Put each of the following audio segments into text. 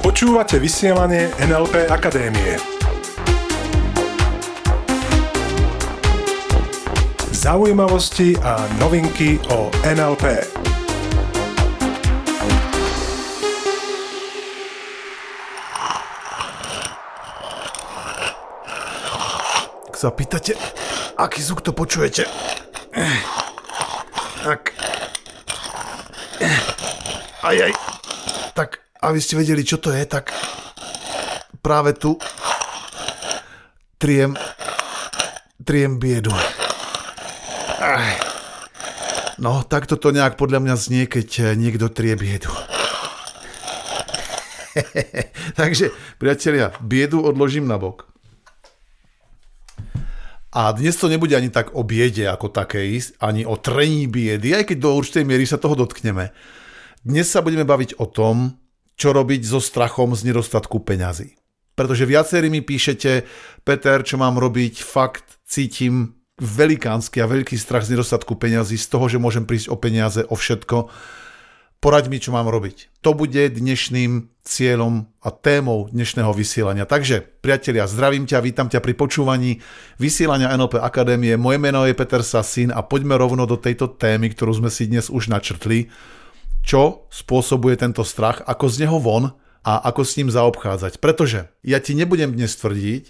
Počúvate vysielanie NLP Akadémie. Zaujímavosti a novinky o NLP. Ak sa pýtate, aký zvuk to počujete? Tak. Aj, aj. Tak, aby ste vedeli, čo to je, tak práve tu triem, triem biedu. Aj. No, takto to nejak podľa mňa znie, keď niekto trie biedu. Takže, priatelia, biedu odložím na bok. A dnes to nebude ani tak o biede ako takej, ani o trení biedy, aj keď do určitej miery sa toho dotkneme. Dnes sa budeme baviť o tom, čo robiť so strachom z nedostatku peňazí. Pretože viacerí mi píšete, Peter, čo mám robiť, fakt cítim velikánsky a veľký strach z nedostatku peňazí, z toho, že môžem prísť o peniaze, o všetko. Poraď mi, čo mám robiť. To bude dnešným cieľom a témou dnešného vysielania. Takže, priatelia, zdravím ťa, vítam ťa pri počúvaní vysielania NLP Akadémie. Moje meno je Peter Sasin a poďme rovno do tejto témy, ktorú sme si dnes už načrtli čo spôsobuje tento strach, ako z neho von a ako s ním zaobchádzať. Pretože ja ti nebudem dnes tvrdiť,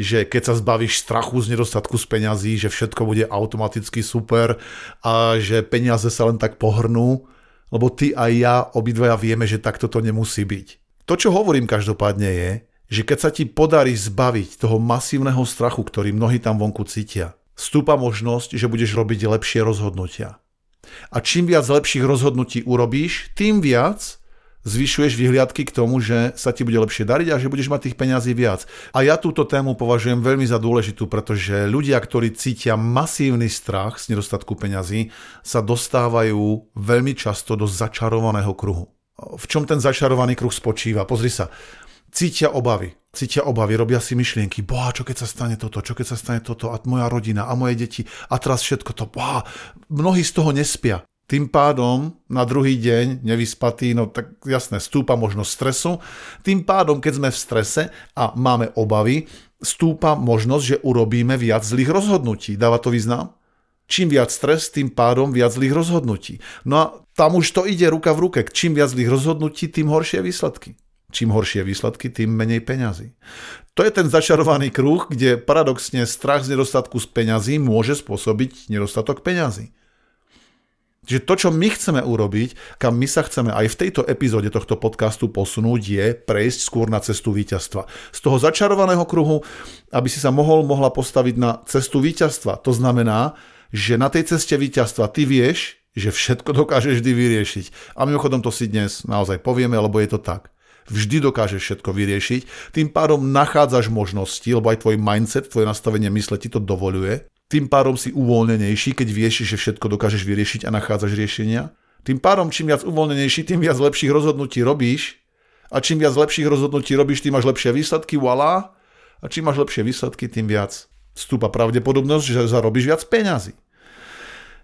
že keď sa zbavíš strachu z nedostatku z peňazí, že všetko bude automaticky super a že peniaze sa len tak pohrnú, lebo ty a ja obidvaja vieme, že takto to nemusí byť. To, čo hovorím každopádne je, že keď sa ti podarí zbaviť toho masívneho strachu, ktorý mnohí tam vonku cítia, stúpa možnosť, že budeš robiť lepšie rozhodnutia. A čím viac lepších rozhodnutí urobíš, tým viac zvyšuješ vyhliadky k tomu, že sa ti bude lepšie dariť a že budeš mať tých peňazí viac. A ja túto tému považujem veľmi za dôležitú, pretože ľudia, ktorí cítia masívny strach z nedostatku peňazí, sa dostávajú veľmi často do začarovaného kruhu. V čom ten začarovaný kruh spočíva? Pozri sa, cítia obavy, cítia obavy, robia si myšlienky, boha, čo keď sa stane toto, čo keď sa stane toto a moja rodina a moje deti a teraz všetko to, boha, mnohí z toho nespia. Tým pádom na druhý deň nevyspatý, no tak jasné, stúpa možnosť stresu. Tým pádom, keď sme v strese a máme obavy, stúpa možnosť, že urobíme viac zlých rozhodnutí. Dáva to význam? Čím viac stres, tým pádom viac zlých rozhodnutí. No a tam už to ide ruka v ruke. Čím viac zlých rozhodnutí, tým horšie výsledky. Čím horšie výsledky, tým menej peňazí. To je ten začarovaný kruh, kde paradoxne strach z nedostatku z peňazí môže spôsobiť nedostatok peňazí. Čiže to, čo my chceme urobiť, kam my sa chceme aj v tejto epizóde tohto podcastu posunúť, je prejsť skôr na cestu víťazstva. Z toho začarovaného kruhu, aby si sa mohol, mohla postaviť na cestu víťazstva. To znamená, že na tej ceste víťazstva ty vieš, že všetko dokážeš vždy vyriešiť. A mimochodom to si dnes naozaj povieme, lebo je to tak vždy dokážeš všetko vyriešiť, tým pádom nachádzaš možnosti, lebo aj tvoj mindset, tvoje nastavenie mysle ti to dovoluje, tým pádom si uvoľnenejší, keď vieš, že všetko dokážeš vyriešiť a nachádzaš riešenia. Tým pádom, čím viac uvoľnenejší, tým viac lepších rozhodnutí robíš a čím viac lepších rozhodnutí robíš, tým máš lepšie výsledky, voilà. A čím máš lepšie výsledky, tým viac vstúpa pravdepodobnosť, že zarobíš viac peňazí.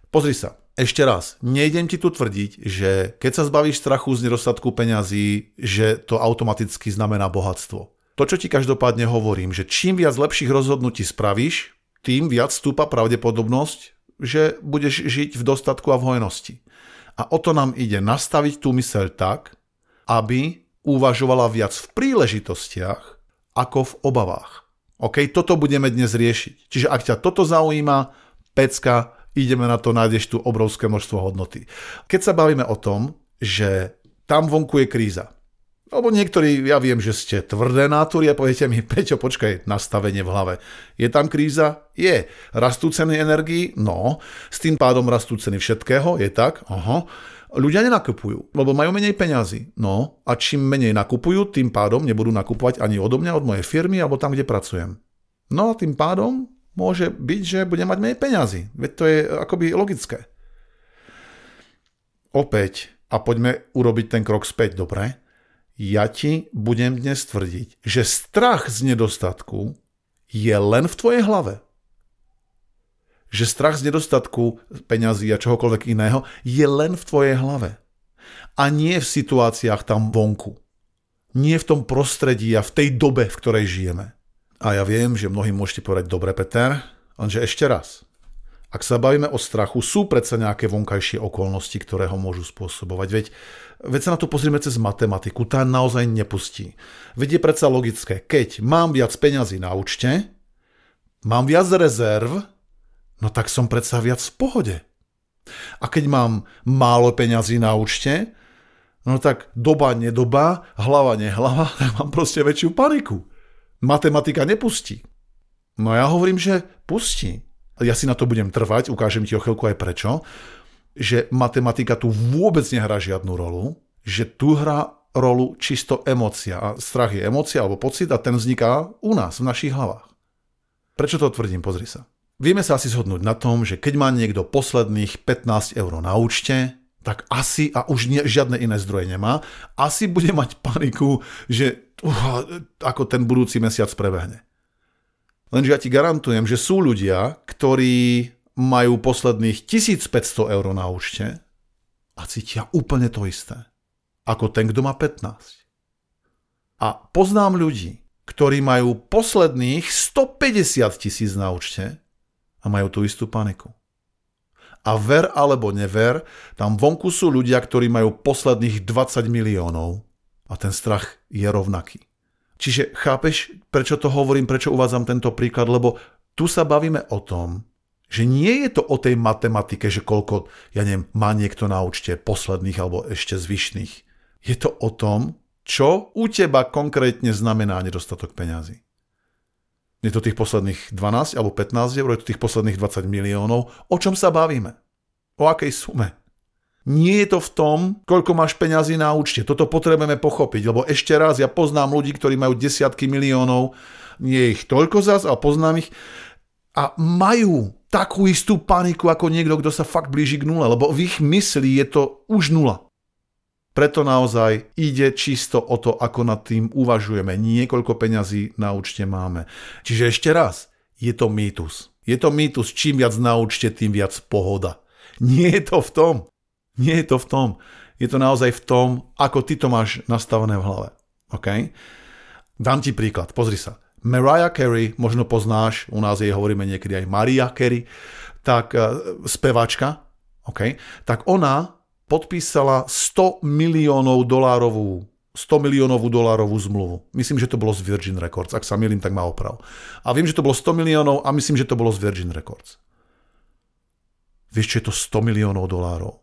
Pozri sa, ešte raz, nejdem ti tu tvrdiť, že keď sa zbavíš strachu z nedostatku peňazí, že to automaticky znamená bohatstvo. To, čo ti každopádne hovorím, že čím viac lepších rozhodnutí spravíš, tým viac stúpa pravdepodobnosť, že budeš žiť v dostatku a v hojnosti. A o to nám ide nastaviť tú myseľ tak, aby uvažovala viac v príležitostiach ako v obavách. OK, toto budeme dnes riešiť. Čiže ak ťa toto zaujíma, pecka, ideme na to, nájdeš tu obrovské množstvo hodnoty. Keď sa bavíme o tom, že tam vonku je kríza, lebo niektorí, ja viem, že ste tvrdé nátury a poviete mi, Peťo, počkaj, nastavenie v hlave. Je tam kríza? Je. Rastú ceny energii? No. S tým pádom rastú ceny všetkého? Je tak? Aha. Ľudia nenakupujú, lebo majú menej peňazí. No a čím menej nakupujú, tým pádom nebudú nakupovať ani odo mňa, od mojej firmy, alebo tam, kde pracujem. No a tým pádom môže byť, že bude mať menej peňazí. Veď to je akoby logické. Opäť, a poďme urobiť ten krok späť, dobre? Ja ti budem dnes tvrdiť, že strach z nedostatku je len v tvojej hlave. Že strach z nedostatku peňazí a čohokoľvek iného je len v tvojej hlave. a nie v situáciách tam vonku. Nie v tom prostredí a v tej dobe, v ktorej žijeme. A ja viem, že mnohí môžete povedať, dobre Peter, lenže ešte raz. Ak sa bavíme o strachu, sú predsa nejaké vonkajšie okolnosti, ktoré ho môžu spôsobovať. Veď, veď sa na to pozrieme cez matematiku, tá naozaj nepustí. Veď je predsa logické, keď mám viac peňazí na účte, mám viac rezerv, no tak som predsa viac v pohode. A keď mám málo peňazí na účte, no tak doba, nedoba, hlava, nehlava, tak mám proste väčšiu paniku. Matematika nepustí. No ja hovorím, že pustí. Ja si na to budem trvať, ukážem ti o chvíľku aj prečo, že matematika tu vôbec nehrá žiadnu rolu, že tu hrá rolu čisto emócia. A strach je emócia alebo pocit a ten vzniká u nás, v našich hlavách. Prečo to tvrdím? Pozri sa. Vieme sa asi zhodnúť na tom, že keď má niekto posledných 15 eur na účte, tak asi, a už nie, žiadne iné zdroje nemá, asi bude mať paniku, že uh, ako ten budúci mesiac prebehne. Lenže ja ti garantujem, že sú ľudia, ktorí majú posledných 1500 eur na účte a cítia úplne to isté, ako ten, kto má 15. A poznám ľudí, ktorí majú posledných 150 tisíc na účte a majú tú istú paniku. A ver alebo never, tam vonku sú ľudia, ktorí majú posledných 20 miliónov a ten strach je rovnaký. Čiže chápeš, prečo to hovorím, prečo uvádzam tento príklad, lebo tu sa bavíme o tom, že nie je to o tej matematike, že koľko, ja neviem, má niekto na účte posledných alebo ešte zvyšných. Je to o tom, čo u teba konkrétne znamená nedostatok peňazí. Je to tých posledných 12 alebo 15 eur, je to tých posledných 20 miliónov. O čom sa bavíme? O akej sume? Nie je to v tom, koľko máš peňazí na účte. Toto potrebujeme pochopiť, lebo ešte raz, ja poznám ľudí, ktorí majú desiatky miliónov, nie je ich toľko zas, ale poznám ich, a majú takú istú paniku ako niekto, kto sa fakt blíži k nule, lebo v ich mysli je to už nula. Preto naozaj ide čisto o to, ako nad tým uvažujeme. Niekoľko peňazí na účte máme. Čiže ešte raz, je to mýtus. Je to mýtus, čím viac na účte, tým viac pohoda. Nie je to v tom. Nie je to v tom. Je to naozaj v tom, ako ty to máš nastavené v hlave. OK? Dám ti príklad, pozri sa. Mariah Carey, možno poznáš, u nás jej hovoríme niekedy aj Maria Carey, tak uh, speváčka, OK? Tak ona podpísala 100 miliónov dolárovú 100 miliónovú dolárovú zmluvu. Myslím, že to bolo z Virgin Records. Ak sa milím, tak má oprav. A viem, že to bolo 100 miliónov a myslím, že to bolo z Virgin Records. Vieš, čo je to 100 miliónov dolárov?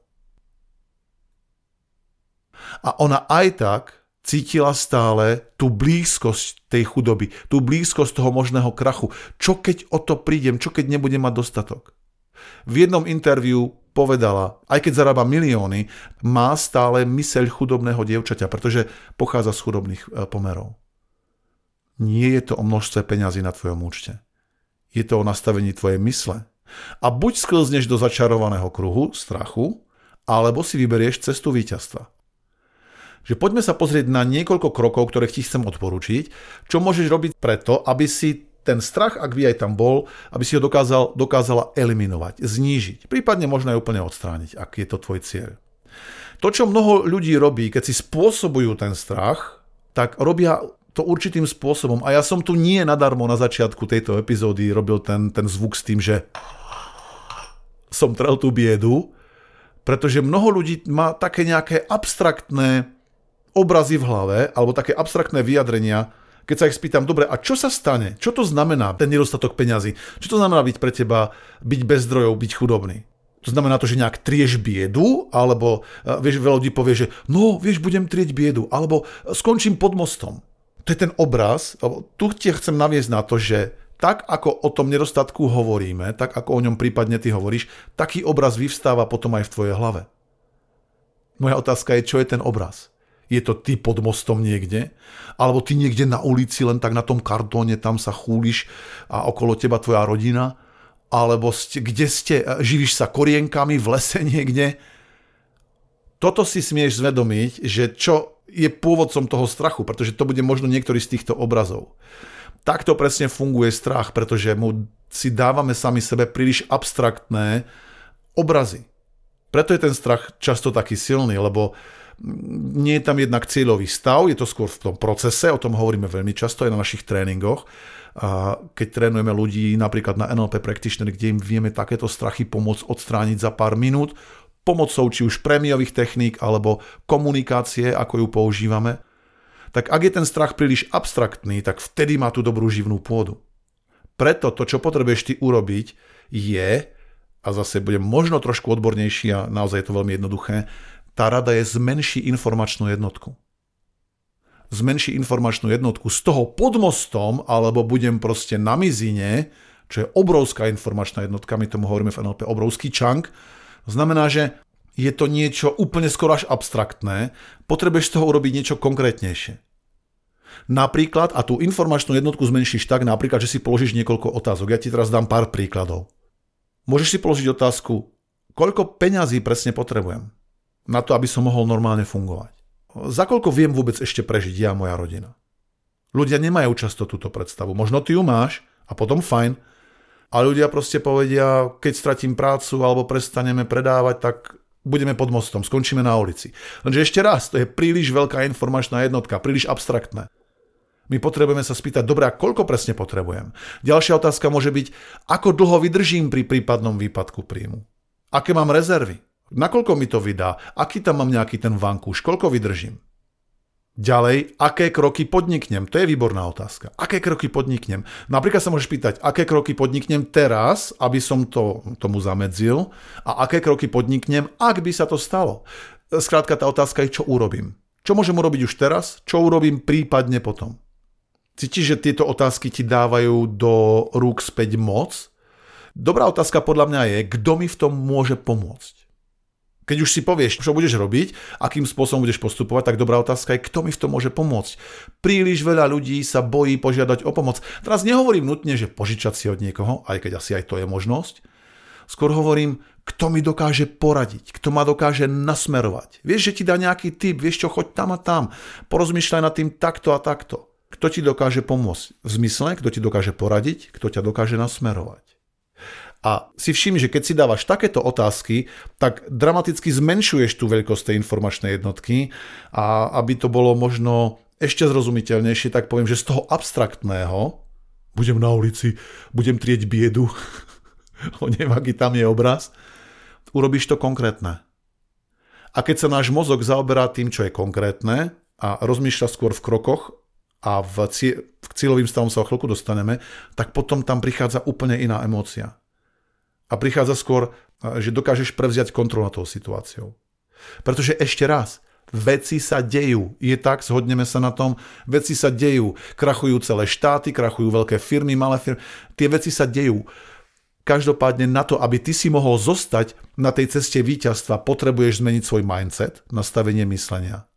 A ona aj tak cítila stále tú blízkosť tej chudoby, tú blízkosť toho možného krachu. Čo keď o to prídem, čo keď nebudem mať dostatok? V jednom interviu povedala, aj keď zarába milióny, má stále myseľ chudobného dievčaťa, pretože pochádza z chudobných e, pomerov. Nie je to o množstve peňazí na tvojom účte. Je to o nastavení tvojej mysle. A buď sklzneš do začarovaného kruhu strachu, alebo si vyberieš cestu víťazstva. Že poďme sa pozrieť na niekoľko krokov, ktoré ti chcem odporučiť, čo môžeš robiť preto, aby si ten strach, ak by aj tam bol, aby si ho dokázal, dokázala eliminovať, znížiť, prípadne možno aj úplne odstrániť, ak je to tvoj cieľ. To, čo mnoho ľudí robí, keď si spôsobujú ten strach, tak robia to určitým spôsobom. A ja som tu nie nadarmo na začiatku tejto epizódy robil ten, ten zvuk s tým, že som trel tú biedu, pretože mnoho ľudí má také nejaké abstraktné obrazy v hlave, alebo také abstraktné vyjadrenia, keď sa ich spýtam, dobre, a čo sa stane? Čo to znamená, ten nedostatok peňazí? Čo to znamená byť pre teba, byť bez zdrojov, byť chudobný? To znamená to, že nejak trieš biedu, alebo vieš, veľa ľudí povie, že no, vieš, budem trieť biedu, alebo skončím pod mostom. To je ten obraz, tu ti chcem naviesť na to, že tak ako o tom nedostatku hovoríme, tak ako o ňom prípadne ty hovoríš, taký obraz vyvstáva potom aj v tvojej hlave. Moja otázka je, čo je ten obraz? Je to ty pod mostom niekde? Alebo ty niekde na ulici, len tak na tom kartóne, tam sa chúliš a okolo teba tvoja rodina? Alebo ste, kde ste? Živíš sa korienkami v lese niekde? Toto si smieš zvedomiť, že čo je pôvodcom toho strachu, pretože to bude možno niektorý z týchto obrazov. Takto presne funguje strach, pretože mu si dávame sami sebe príliš abstraktné obrazy. Preto je ten strach často taký silný, lebo nie je tam jednak cieľový stav, je to skôr v tom procese, o tom hovoríme veľmi často aj na našich tréningoch. A keď trénujeme ľudí napríklad na NLP Practitioner, kde im vieme takéto strachy pomôcť odstrániť za pár minút, pomocou či už prémiových techník alebo komunikácie, ako ju používame, tak ak je ten strach príliš abstraktný, tak vtedy má tú dobrú živnú pôdu. Preto to, čo potrebuješ ty urobiť, je, a zase budem možno trošku odbornejší a naozaj je to veľmi jednoduché, tá rada je zmenší informačnú jednotku. Zmenší informačnú jednotku z toho pod mostom, alebo budem proste na mizine, čo je obrovská informačná jednotka, my tomu hovoríme v NLP obrovský čank. Znamená, že je to niečo úplne skoro až abstraktné, potrebuješ z toho urobiť niečo konkrétnejšie. Napríklad, a tú informačnú jednotku zmenšíš tak, napríklad, že si položíš niekoľko otázok. Ja ti teraz dám pár príkladov. Môžeš si položiť otázku, koľko peňazí presne potrebujem na to, aby som mohol normálne fungovať. Za koľko viem vôbec ešte prežiť ja a moja rodina? Ľudia nemajú často túto predstavu. Možno ty ju máš a potom fajn, ale ľudia proste povedia, keď stratím prácu alebo prestaneme predávať, tak budeme pod mostom, skončíme na ulici. Lenže ešte raz, to je príliš veľká informačná jednotka, príliš abstraktné. My potrebujeme sa spýtať, dobre, a koľko presne potrebujem? Ďalšia otázka môže byť, ako dlho vydržím pri prípadnom výpadku príjmu? Aké mám rezervy? Nakoľko mi to vydá? Aký tam mám nejaký ten vankúš? Koľko vydržím? Ďalej, aké kroky podniknem? To je výborná otázka. Aké kroky podniknem? Napríklad sa môžeš pýtať, aké kroky podniknem teraz, aby som to, tomu zamedzil a aké kroky podniknem, ak by sa to stalo. Skrátka tá otázka je, čo urobím. Čo môžem urobiť už teraz, čo urobím prípadne potom. Cítiš, že tieto otázky ti dávajú do rúk späť moc? Dobrá otázka podľa mňa je, kto mi v tom môže pomôcť. Keď už si povieš, čo budeš robiť, akým spôsobom budeš postupovať, tak dobrá otázka je, kto mi v tom môže pomôcť. Príliš veľa ľudí sa bojí požiadať o pomoc. Teraz nehovorím nutne, že požičať si od niekoho, aj keď asi aj to je možnosť. Skôr hovorím, kto mi dokáže poradiť, kto ma dokáže nasmerovať. Vieš, že ti dá nejaký tip, vieš čo, choď tam a tam, porozmýšľaj nad tým takto a takto. Kto ti dokáže pomôcť? V zmysle, kto ti dokáže poradiť, kto ťa dokáže nasmerovať. A si všimni, že keď si dávaš takéto otázky, tak dramaticky zmenšuješ tú veľkosť tej informačnej jednotky a aby to bolo možno ešte zrozumiteľnejšie, tak poviem, že z toho abstraktného budem na ulici, budem trieť biedu, o neviem, aký tam je obraz, urobíš to konkrétne. A keď sa náš mozog zaoberá tým, čo je konkrétne a rozmýšľa skôr v krokoch a v cí- k cieľovým stavom sa o chvíľku dostaneme, tak potom tam prichádza úplne iná emócia. A prichádza skôr, že dokážeš prevziať kontrolu nad tou situáciou. Pretože ešte raz, veci sa dejú. Je tak, zhodneme sa na tom, veci sa dejú. Krachujú celé štáty, krachujú veľké firmy, malé firmy. Tie veci sa dejú. Každopádne na to, aby ty si mohol zostať na tej ceste víťazstva, potrebuješ zmeniť svoj mindset, nastavenie myslenia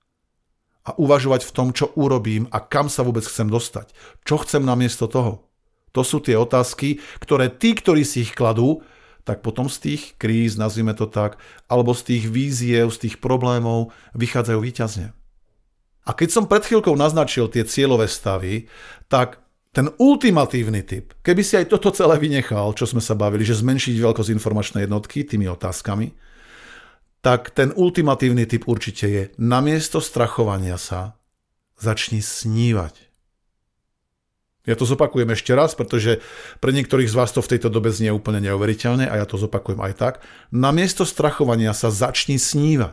a uvažovať v tom, čo urobím a kam sa vôbec chcem dostať. Čo chcem namiesto toho? To sú tie otázky, ktoré tí, ktorí si ich kladú, tak potom z tých kríz, nazvime to tak, alebo z tých víziev, z tých problémov vychádzajú výťazne. A keď som pred chvíľkou naznačil tie cieľové stavy, tak ten ultimatívny typ, keby si aj toto celé vynechal, čo sme sa bavili, že zmenšiť veľkosť informačnej jednotky tými otázkami, tak ten ultimatívny typ určite je, namiesto strachovania sa, začni snívať. Ja to zopakujem ešte raz, pretože pre niektorých z vás to v tejto dobe znie úplne neuveriteľne a ja to zopakujem aj tak. Namiesto strachovania sa začni snívať.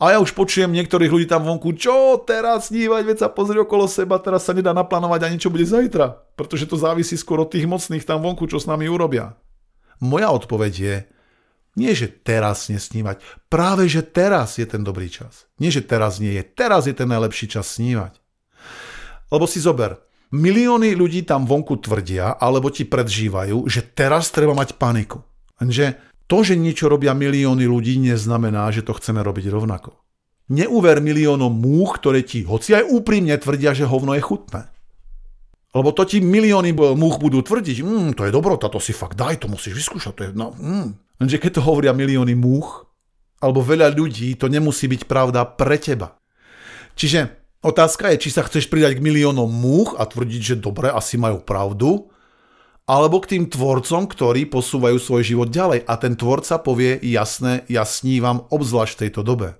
A ja už počujem niektorých ľudí tam vonku, čo teraz snívať, veď sa pozri okolo seba, teraz sa nedá naplánovať ani čo bude zajtra, pretože to závisí skôr od tých mocných tam vonku, čo s nami urobia. Moja odpoveď je, nie, že teraz nesnívať. Práve, že teraz je ten dobrý čas. Nie, že teraz nie je. Teraz je ten najlepší čas snívať. Lebo si zober, milióny ľudí tam vonku tvrdia, alebo ti predžívajú, že teraz treba mať paniku. Lenže to, že niečo robia milióny ľudí, neznamená, že to chceme robiť rovnako. Neuver miliónom múch, ktoré ti, hoci aj úprimne tvrdia, že hovno je chutné. Lebo to ti milióny múch budú tvrdiť, mm, to je dobrota, to si fakt daj, to musíš vyskúšať, to je, no, mm. Lenže keď to hovoria milióny múch, alebo veľa ľudí, to nemusí byť pravda pre teba. Čiže otázka je, či sa chceš pridať k miliónom múch a tvrdiť, že dobre, asi majú pravdu, alebo k tým tvorcom, ktorí posúvajú svoj život ďalej. A ten tvorca povie jasné, ja snívam obzvlášť v tejto dobe.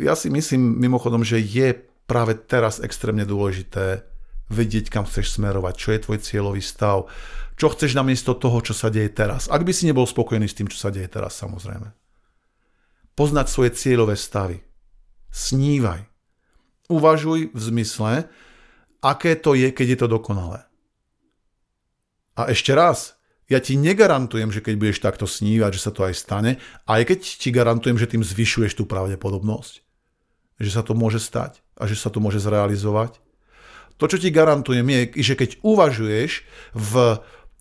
ja si myslím mimochodom, že je práve teraz extrémne dôležité vedieť, kam chceš smerovať, čo je tvoj cieľový stav, čo chceš namiesto toho, čo sa deje teraz. Ak by si nebol spokojný s tým, čo sa deje teraz, samozrejme. Poznať svoje cieľové stavy. Snívaj. Uvažuj v zmysle, aké to je, keď je to dokonalé. A ešte raz, ja ti negarantujem, že keď budeš takto snívať, že sa to aj stane, aj keď ti garantujem, že tým zvyšuješ tú pravdepodobnosť, že sa to môže stať a že sa to môže zrealizovať. To, čo ti garantujem, je, že keď uvažuješ v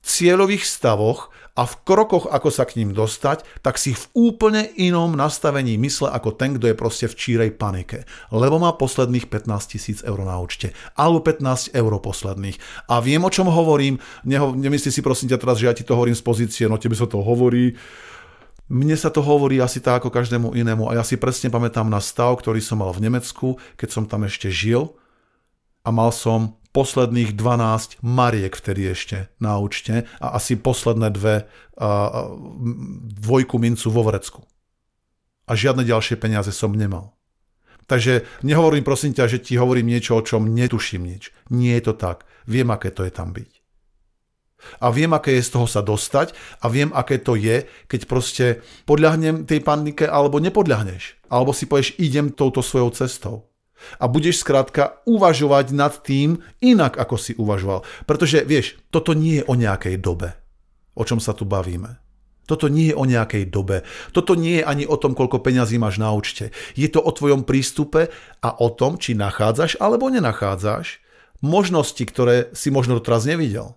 cieľových stavoch a v krokoch, ako sa k ním dostať, tak si v úplne inom nastavení mysle ako ten, kto je proste v čírej panike. Lebo má posledných 15 tisíc eur na účte. Alebo 15 eur posledných. A viem, o čom hovorím. Neho, nemyslí si prosím ťa teraz, že ja ti to hovorím z pozície, no tebe sa to hovorí. Mne sa to hovorí asi tak ako každému inému a ja si presne pamätám na stav, ktorý som mal v Nemecku, keď som tam ešte žil a mal som posledných 12 mariek vtedy ešte na účte a asi posledné dve a, dvojku mincu vo vrecku. A žiadne ďalšie peniaze som nemal. Takže nehovorím prosím ťa, že ti hovorím niečo, o čom netuším nič. Nie je to tak. Viem, aké to je tam byť. A viem, aké je z toho sa dostať a viem, aké to je, keď proste podľahnem tej panike alebo nepodľahneš. Alebo si povieš, idem touto svojou cestou. A budeš skrátka uvažovať nad tým inak, ako si uvažoval. Pretože, vieš, toto nie je o nejakej dobe, o čom sa tu bavíme. Toto nie je o nejakej dobe. Toto nie je ani o tom, koľko peňazí máš na účte. Je to o tvojom prístupe a o tom, či nachádzaš alebo nenachádzaš možnosti, ktoré si možno doteraz nevidel.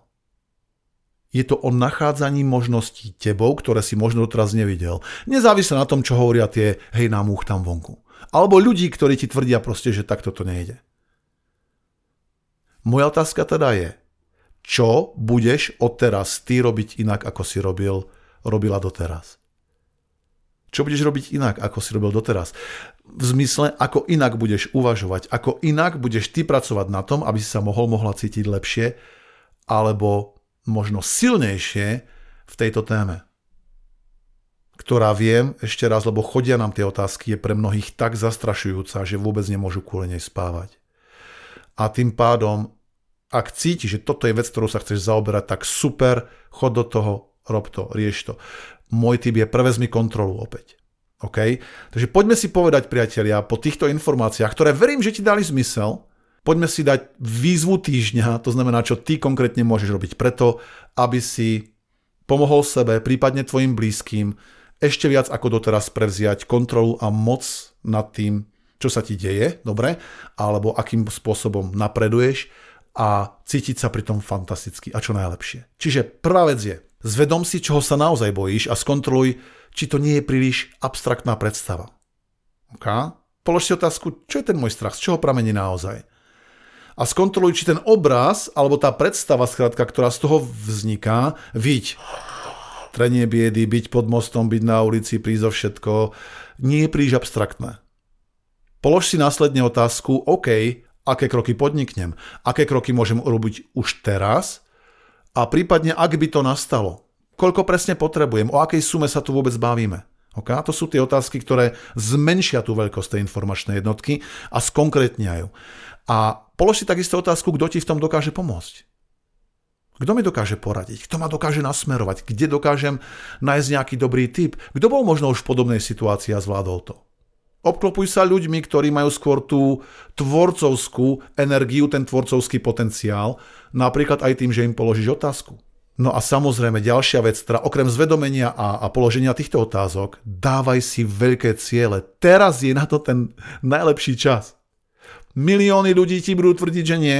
Je to o nachádzaní možností tebou, ktoré si možno doteraz nevidel. Nezávisle na tom, čo hovoria tie hej nám tam vonku. Alebo ľudí, ktorí ti tvrdia proste, že takto to nejde. Moja otázka teda je, čo budeš odteraz ty robiť inak, ako si robil, robila doteraz? Čo budeš robiť inak, ako si robil doteraz? V zmysle, ako inak budeš uvažovať, ako inak budeš ty pracovať na tom, aby si sa mohol, mohla cítiť lepšie, alebo možno silnejšie v tejto téme ktorá viem, ešte raz, lebo chodia nám tie otázky, je pre mnohých tak zastrašujúca, že vôbec nemôžu kvôli nej spávať. A tým pádom, ak cíti, že toto je vec, ktorou sa chceš zaoberať, tak super, chod do toho, rob to, rieš to. Môj typ je prevezmi kontrolu opäť. OK? Takže poďme si povedať, priatelia, po týchto informáciách, ktoré verím, že ti dali zmysel, poďme si dať výzvu týždňa, to znamená, čo ty konkrétne môžeš robiť preto, aby si pomohol sebe, prípadne tvojim blízkym, ešte viac ako doteraz prevziať kontrolu a moc nad tým, čo sa ti deje, dobre, alebo akým spôsobom napreduješ a cítiť sa pri tom fantasticky a čo najlepšie. Čiže prvá vec je, zvedom si, čoho sa naozaj bojíš a skontroluj, či to nie je príliš abstraktná predstava. Okay? Polož si otázku, čo je ten môj strach, z čoho pramení naozaj. A skontroluj, či ten obraz, alebo tá predstava, skrátka, ktorá z toho vzniká, vidť trenie biedy, byť pod mostom, byť na ulici, prísť o všetko, nie je príliš abstraktné. Polož si následne otázku, OK, aké kroky podniknem, aké kroky môžem urobiť už teraz a prípadne, ak by to nastalo, koľko presne potrebujem, o akej sume sa tu vôbec bavíme. Okay? To sú tie otázky, ktoré zmenšia tú veľkosť tej informačnej jednotky a skonkrétňajú. A polož si takisto otázku, kto ti v tom dokáže pomôcť. Kto mi dokáže poradiť? Kto ma dokáže nasmerovať? Kde dokážem nájsť nejaký dobrý typ? Kto bol možno už v podobnej situácii a zvládol to? Obklopuj sa ľuďmi, ktorí majú skôr tú tvorcovskú energiu, ten tvorcovský potenciál, napríklad aj tým, že im položíš otázku. No a samozrejme ďalšia vec, teda okrem zvedomenia a, a položenia týchto otázok, dávaj si veľké ciele. Teraz je na to ten najlepší čas. Milióny ľudí ti budú tvrdiť, že nie,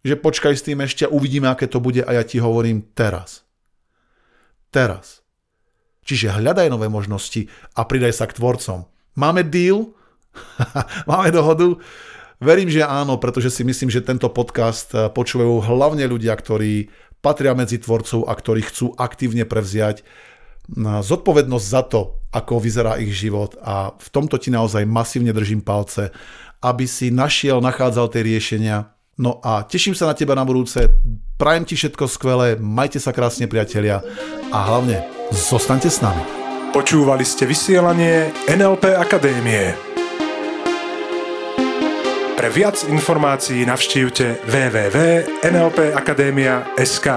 že počkaj s tým ešte, uvidíme, aké to bude a ja ti hovorím teraz. Teraz. Čiže hľadaj nové možnosti a pridaj sa k tvorcom. Máme deal? Máme dohodu? Verím, že áno, pretože si myslím, že tento podcast eh, počúvajú hlavne ľudia, ktorí patria medzi tvorcov a ktorí chcú aktívne prevziať eh, zodpovednosť za to, ako vyzerá ich život a v tomto ti naozaj masívne držím palce, aby si našiel, nachádzal tie riešenia No a teším sa na teba na budúce. Prajem ti všetko skvelé, majte sa krásne priatelia a hlavne zostaňte s nami. Počúvali ste vysielanie NLP Akadémie. Pre viac informácií navštívte www.nlpakademia.sk.